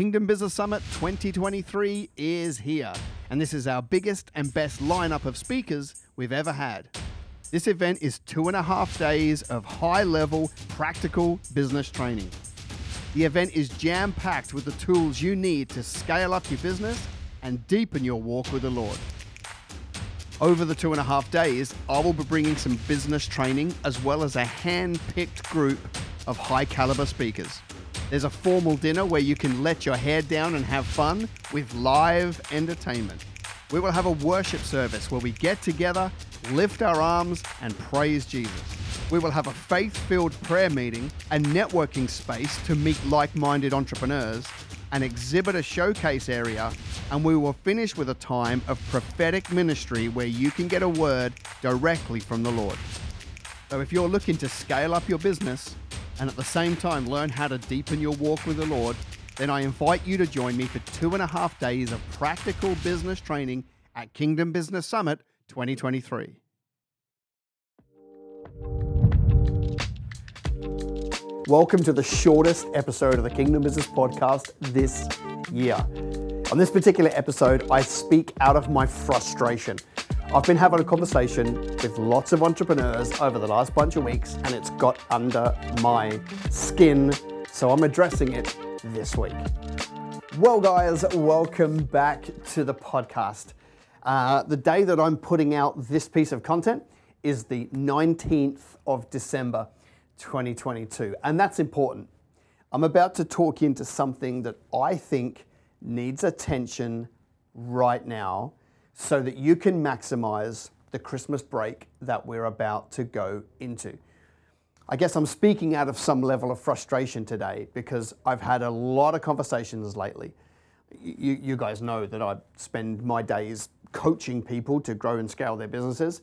Kingdom Business Summit 2023 is here, and this is our biggest and best lineup of speakers we've ever had. This event is two and a half days of high level, practical business training. The event is jam packed with the tools you need to scale up your business and deepen your walk with the Lord. Over the two and a half days, I will be bringing some business training as well as a hand picked group of high caliber speakers. There's a formal dinner where you can let your hair down and have fun with live entertainment. We will have a worship service where we get together, lift our arms, and praise Jesus. We will have a faith filled prayer meeting, a networking space to meet like minded entrepreneurs, an exhibitor showcase area, and we will finish with a time of prophetic ministry where you can get a word directly from the Lord. So if you're looking to scale up your business, and at the same time learn how to deepen your walk with the Lord, then I invite you to join me for two and a half days of practical business training at Kingdom Business Summit 2023. Welcome to the shortest episode of the Kingdom Business Podcast this year. On this particular episode, I speak out of my frustration. I've been having a conversation with lots of entrepreneurs over the last bunch of weeks, and it's got under my skin, so I'm addressing it this week. Well, guys, welcome back to the podcast. Uh, the day that I'm putting out this piece of content is the 19th of December 2022, and that's important. I'm about to talk into something that I think needs attention right now so that you can maximize the Christmas break that we're about to go into. I guess I'm speaking out of some level of frustration today because I've had a lot of conversations lately. You, you, guys know that I spend my days coaching people to grow and scale their businesses.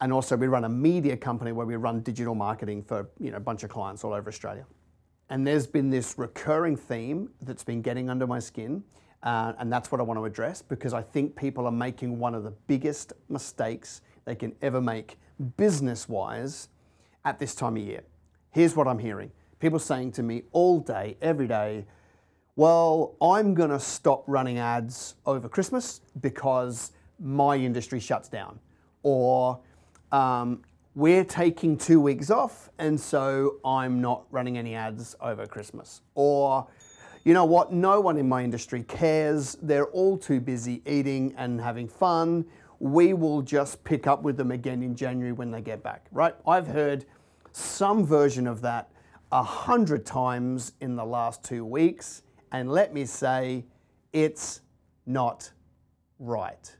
And also, we run a media company where we run digital marketing for you know, a bunch of clients all over Australia. And there's been this recurring theme that's been getting under my skin uh, and that's what I want to address because I think people are making one of the biggest mistakes they can ever make business wise at this time of year. Here's what I'm hearing people saying to me all day, every day, well, I'm going to stop running ads over Christmas because my industry shuts down. Or um, we're taking two weeks off, and so I'm not running any ads over Christmas. Or you know what? No one in my industry cares. They're all too busy eating and having fun. We will just pick up with them again in January when they get back, right? I've heard some version of that a hundred times in the last two weeks. And let me say, it's not right.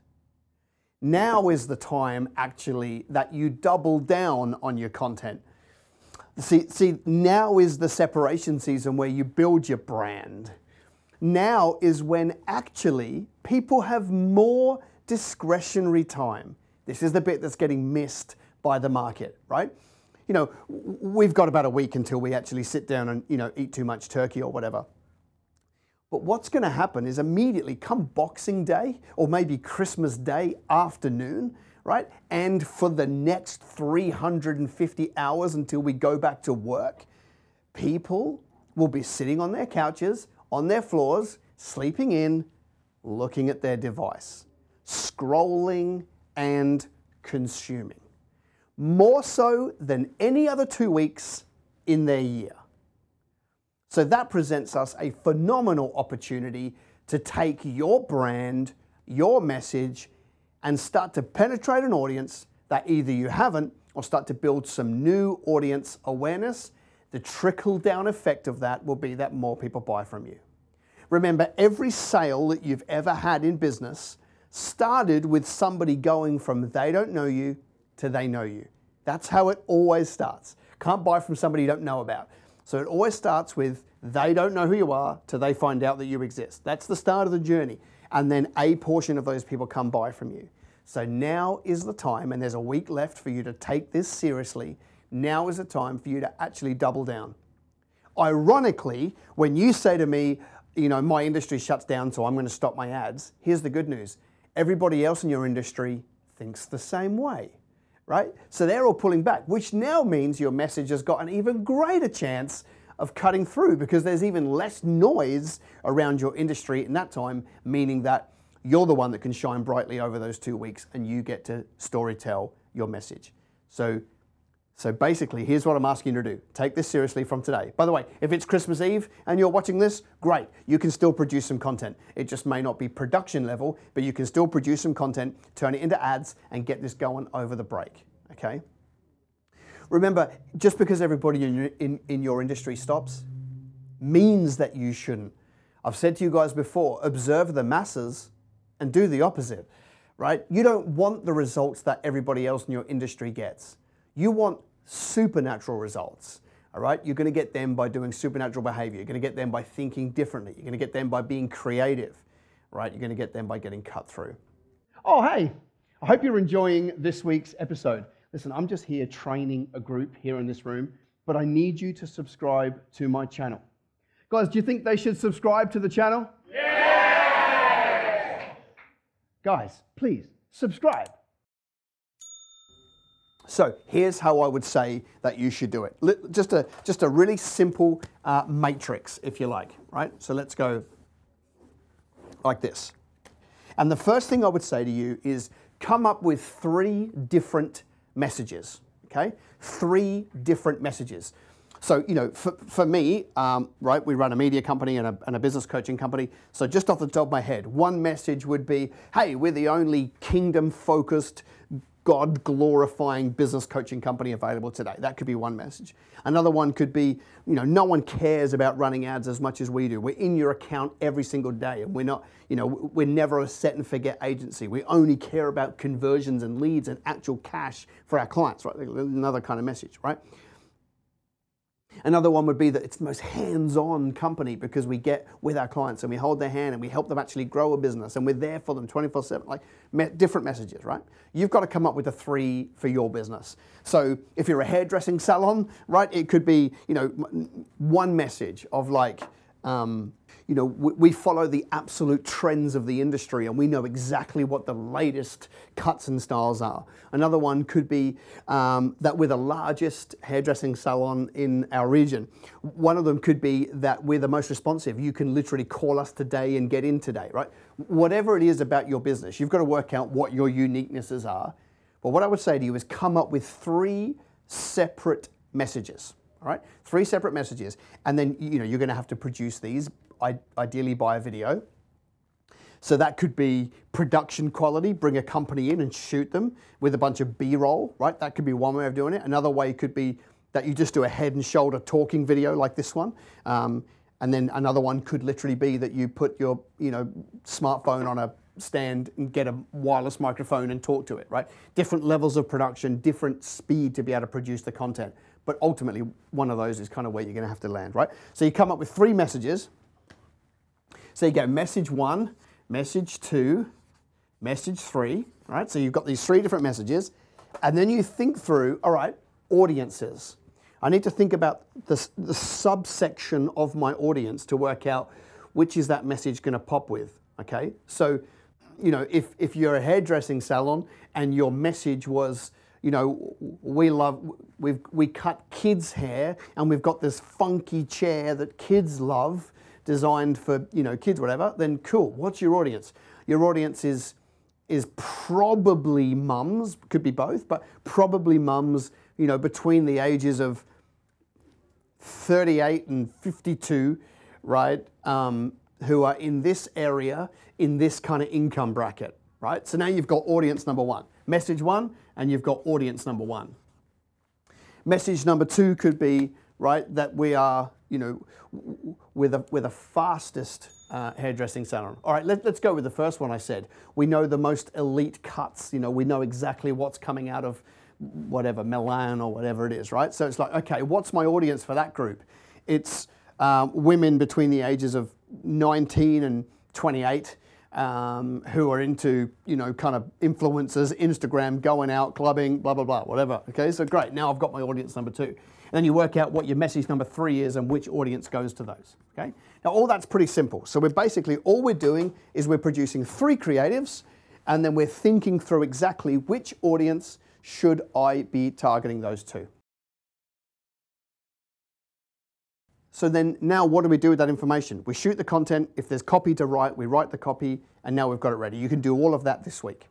Now is the time actually that you double down on your content. See, see, now is the separation season where you build your brand. Now is when actually people have more discretionary time. This is the bit that's getting missed by the market, right? You know, we've got about a week until we actually sit down and, you know, eat too much turkey or whatever. But what's going to happen is immediately come Boxing Day or maybe Christmas Day afternoon, right? And for the next 350 hours until we go back to work, people will be sitting on their couches, on their floors, sleeping in, looking at their device, scrolling and consuming. More so than any other two weeks in their year. So that presents us a phenomenal opportunity to take your brand, your message, and start to penetrate an audience that either you haven't or start to build some new audience awareness. The trickle down effect of that will be that more people buy from you. Remember, every sale that you've ever had in business started with somebody going from they don't know you to they know you. That's how it always starts. Can't buy from somebody you don't know about. So it always starts with they don't know who you are till they find out that you exist. That's the start of the journey. And then a portion of those people come buy from you. So now is the time, and there's a week left for you to take this seriously. Now is the time for you to actually double down. Ironically, when you say to me, you know, my industry shuts down, so I'm going to stop my ads, here's the good news everybody else in your industry thinks the same way, right? So they're all pulling back, which now means your message has got an even greater chance of cutting through because there's even less noise around your industry in that time, meaning that you're the one that can shine brightly over those two weeks and you get to storytell your message. So so basically, here's what I'm asking you to do. Take this seriously from today. By the way, if it's Christmas Eve and you're watching this, great. You can still produce some content. It just may not be production level, but you can still produce some content, turn it into ads, and get this going over the break. Okay? Remember, just because everybody in in, in your industry stops means that you shouldn't. I've said to you guys before observe the masses and do the opposite, right? You don't want the results that everybody else in your industry gets. You want supernatural results. All right, you're going to get them by doing supernatural behavior. You're going to get them by thinking differently. You're going to get them by being creative. Right, you're going to get them by getting cut through. Oh, hey, I hope you're enjoying this week's episode. Listen, I'm just here training a group here in this room, but I need you to subscribe to my channel. Guys, do you think they should subscribe to the channel? Guys, please subscribe. So here's how I would say that you should do it. Just a, just a really simple uh, matrix, if you like, right? So let's go like this. And the first thing I would say to you is come up with three different messages, okay? Three different messages. So, you know, for, for me, um, right, we run a media company and a, and a business coaching company. So, just off the top of my head, one message would be hey, we're the only kingdom focused God glorifying business coaching company available today. That could be one message. Another one could be, you know, no one cares about running ads as much as we do. We're in your account every single day and we're not, you know, we're never a set and forget agency. We only care about conversions and leads and actual cash for our clients, right? Another kind of message, right? Another one would be that it's the most hands-on company because we get with our clients and we hold their hand and we help them actually grow a business and we're there for them 24/7 like me- different messages, right? You've got to come up with a 3 for your business. So if you're a hairdressing salon, right, it could be, you know, one message of like um, you know, we follow the absolute trends of the industry and we know exactly what the latest cuts and styles are. Another one could be um, that we're the largest hairdressing salon in our region. One of them could be that we're the most responsive. You can literally call us today and get in today, right? Whatever it is about your business, you've got to work out what your uniquenesses are. But what I would say to you is come up with three separate messages all right? Three separate messages. And then, you know, you're going to have to produce these, ideally by a video. So that could be production quality, bring a company in and shoot them with a bunch of B-roll, right? That could be one way of doing it. Another way could be that you just do a head and shoulder talking video like this one. Um, and then another one could literally be that you put your, you know, smartphone on a stand and get a wireless microphone and talk to it, right? Different levels of production, different speed to be able to produce the content. But ultimately, one of those is kind of where you're going to have to land, right? So you come up with three messages. So you go message one, message two, message three, right? So you've got these three different messages. And then you think through, all right, audiences. I need to think about the, the subsection of my audience to work out which is that message going to pop with, okay? So, you know, if, if you're a hairdressing salon and your message was, you know, we love, we've, we cut kids' hair and we've got this funky chair that kids love, designed for, you know, kids, whatever, then cool. What's your audience? Your audience is, is probably mums, could be both, but probably mums, you know, between the ages of 38 and 52, right, um, who are in this area, in this kind of income bracket, right? So now you've got audience number one. Message one, and you've got audience number one. Message number two could be, right, that we are, you know, we're the, we're the fastest uh, hairdressing salon. All right, let, us go with the first one I said. We know the most elite cuts, you know, we know exactly what's coming out of whatever, Milan or whatever it is, right? So it's like, okay, what's my audience for that group? It's um, women between the ages of 19 and 28 um, who are into, you know, kind of influencers, Instagram, going out, clubbing, blah, blah, blah, whatever. Okay, so great. Now I've got my audience number two. And then you work out what your message number three is and which audience goes to those. Okay, now all that's pretty simple. So we're basically, all we're doing is we're producing three creatives and then we're thinking through exactly which audience should I be targeting those to. So then now what do we do with that information? We shoot the content. If there's copy to write, we write the copy, and now we've got it ready. You can do all of that this week.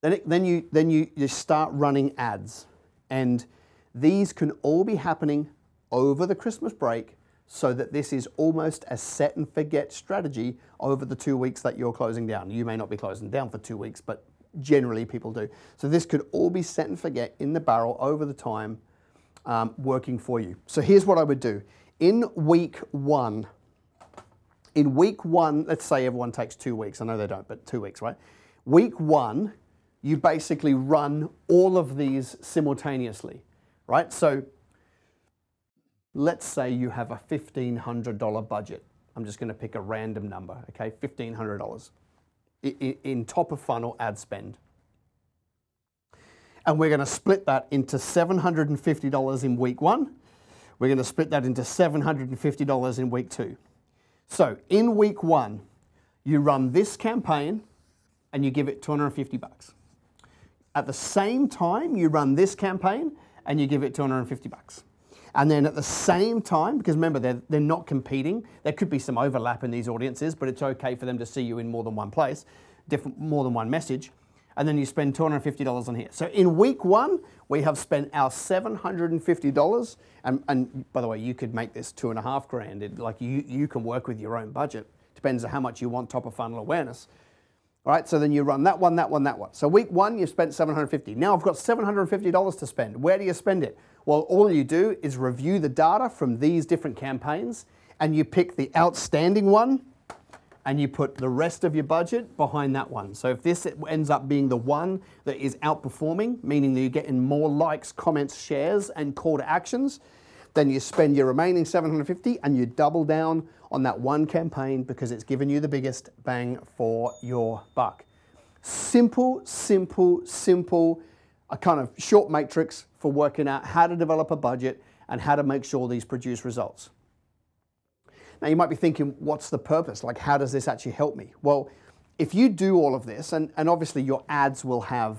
Then, it, then, you, then you, you start running ads. And these can all be happening over the Christmas break so that this is almost a set and forget strategy over the two weeks that you're closing down. You may not be closing down for two weeks, but generally people do. So this could all be set and forget in the barrel over the time um, working for you. So here's what I would do. In week one, in week one, let's say everyone takes two weeks. I know they don't, but two weeks, right? Week one, you basically run all of these simultaneously, right? So let's say you have a $1,500 budget. I'm just going to pick a random number, okay? $1,500 in top of funnel ad spend. And we're going to split that into $750 in week one. We're going to split that into $750 in week two. So in week one, you run this campaign and you give it 250 bucks. At the same time, you run this campaign and you give it 250 bucks. And then at the same time, because remember, they're, they're not competing, there could be some overlap in these audiences, but it's okay for them to see you in more than one place, different, more than one message. And then you spend $250 on here. So in week one, we have spent our $750. And, and by the way, you could make this two and a half grand. It, like you, you can work with your own budget. Depends on how much you want top of funnel awareness. All right, so then you run that one, that one, that one. So week one, you spent 750. Now I've got $750 to spend. Where do you spend it? Well, all you do is review the data from these different campaigns and you pick the outstanding one and you put the rest of your budget behind that one. So if this ends up being the one that is outperforming, meaning that you're getting more likes, comments, shares, and call to actions, then you spend your remaining 750 and you double down on that one campaign because it's given you the biggest bang for your buck. Simple, simple, simple, a kind of short matrix for working out how to develop a budget and how to make sure these produce results. Now you might be thinking, what's the purpose? Like, how does this actually help me? Well, if you do all of this, and, and obviously your ads will have,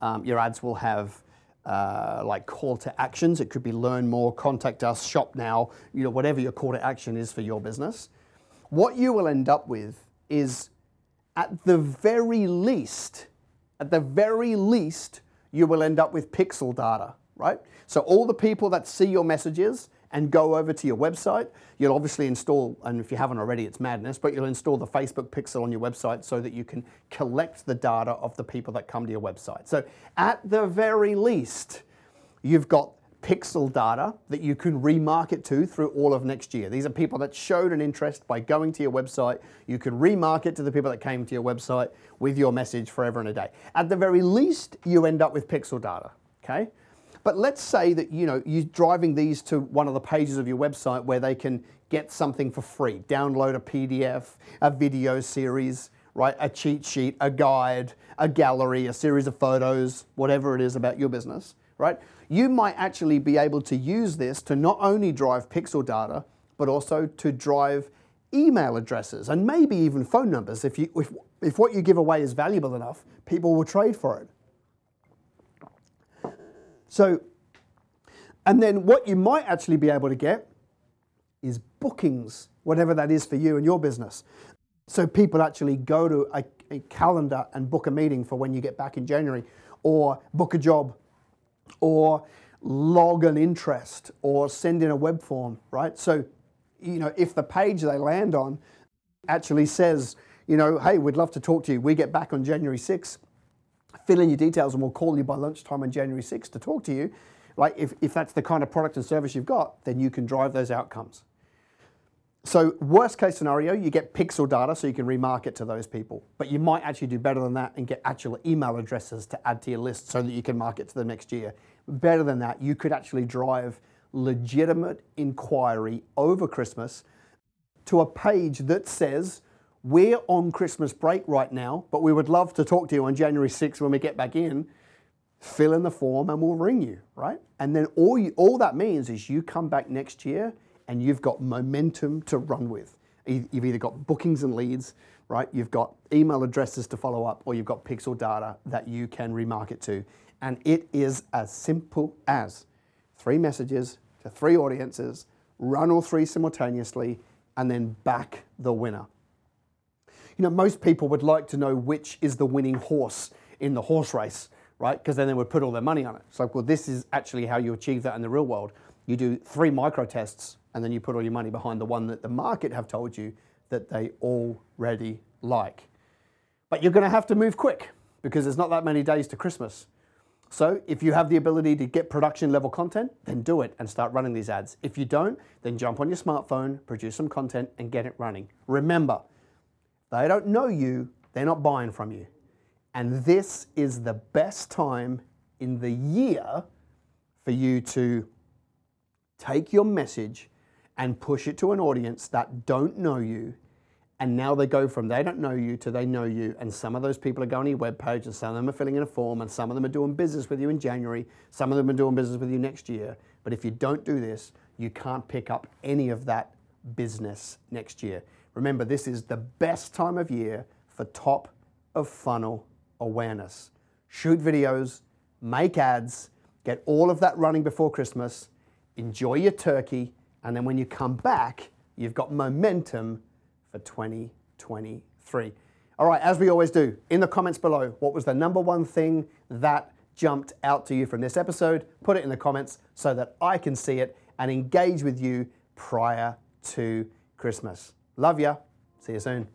um, your ads will have uh, like call to actions. It could be learn more, contact us, shop now, you know, whatever your call to action is for your business. What you will end up with is at the very least, at the very least, you will end up with pixel data, right? So all the people that see your messages and go over to your website, you'll obviously install, and if you haven't already, it's madness, but you'll install the Facebook pixel on your website so that you can collect the data of the people that come to your website. So at the very least, you've got pixel data that you can remarket to through all of next year. These are people that showed an interest by going to your website. You can remarket to the people that came to your website with your message forever and a day. At the very least, you end up with pixel data, okay? But let's say that you know you're driving these to one of the pages of your website where they can get something for free. Download a PDF, a video series, right? A cheat sheet, a guide, a gallery, a series of photos, whatever it is about your business, right? You might actually be able to use this to not only drive pixel data, but also to drive email addresses and maybe even phone numbers. If, you, if, if what you give away is valuable enough, people will trade for it. So, and then what you might actually be able to get is bookings, whatever that is for you and your business. So people actually go to a, a, calendar and book a meeting for when you get back in January, or book a job, or log an interest, or send in a web form, right? So, you know, if the page they land on actually says, you know, hey, we'd love to talk to you, we get back on January 6th, fill in your details and we'll call you by lunchtime on January 6th to talk to you. Like if, if that's the kind of product and service you've got, then you can drive those outcomes. So worst case scenario, you get pixel data so you can remarket to those people. But you might actually do better than that and get actual email addresses to add to your list so that you can market to them next year. Better than that, you could actually drive legitimate inquiry over Christmas to a page that says, we're on Christmas break right now, but we would love to talk to you on January 6th when we get back in. Fill in the form and we'll ring you, right? And then all, you, all that means is you come back next year and you've got momentum to run with. You've either got bookings and leads, right? You've got email addresses to follow up, or you've got pixel data that you can remarket to. And it is as simple as three messages, to three audiences, run all three simultaneously, and then back the winner. You know, most people would like to know which is the winning horse in the horse race, right? Because then they would put all their money on it. It's like, well, this is actually how you achieve that in the real world. You do three micro tests, and then you put all your money behind the one that the market have told you that they already like. But you're going to have to move quick because there's not that many days to Christmas. So if you have the ability to get production level content, then do it and start running these ads. If you don't, then jump on your smartphone, produce some content, and get it running. Remember, they don't know you, they're not buying from you. And this is the best time in the year for you to take your message and push it to an audience that don't know you. And now they go from they don't know you to they know you. And some of those people are going to your webpage, and some of them are filling in a form, and some of them are doing business with you in January, some of them are doing business with you next year. But if you don't do this, you can't pick up any of that business next year. Remember, this is the best time of year for top of funnel awareness. Shoot videos, make ads, get all of that running before Christmas, enjoy your turkey, and then when you come back, you've got momentum for 2023. All right, as we always do, in the comments below, what was the number one thing that jumped out to you from this episode? Put it in the comments so that I can see it and engage with you prior to Christmas. Love ya. See you soon.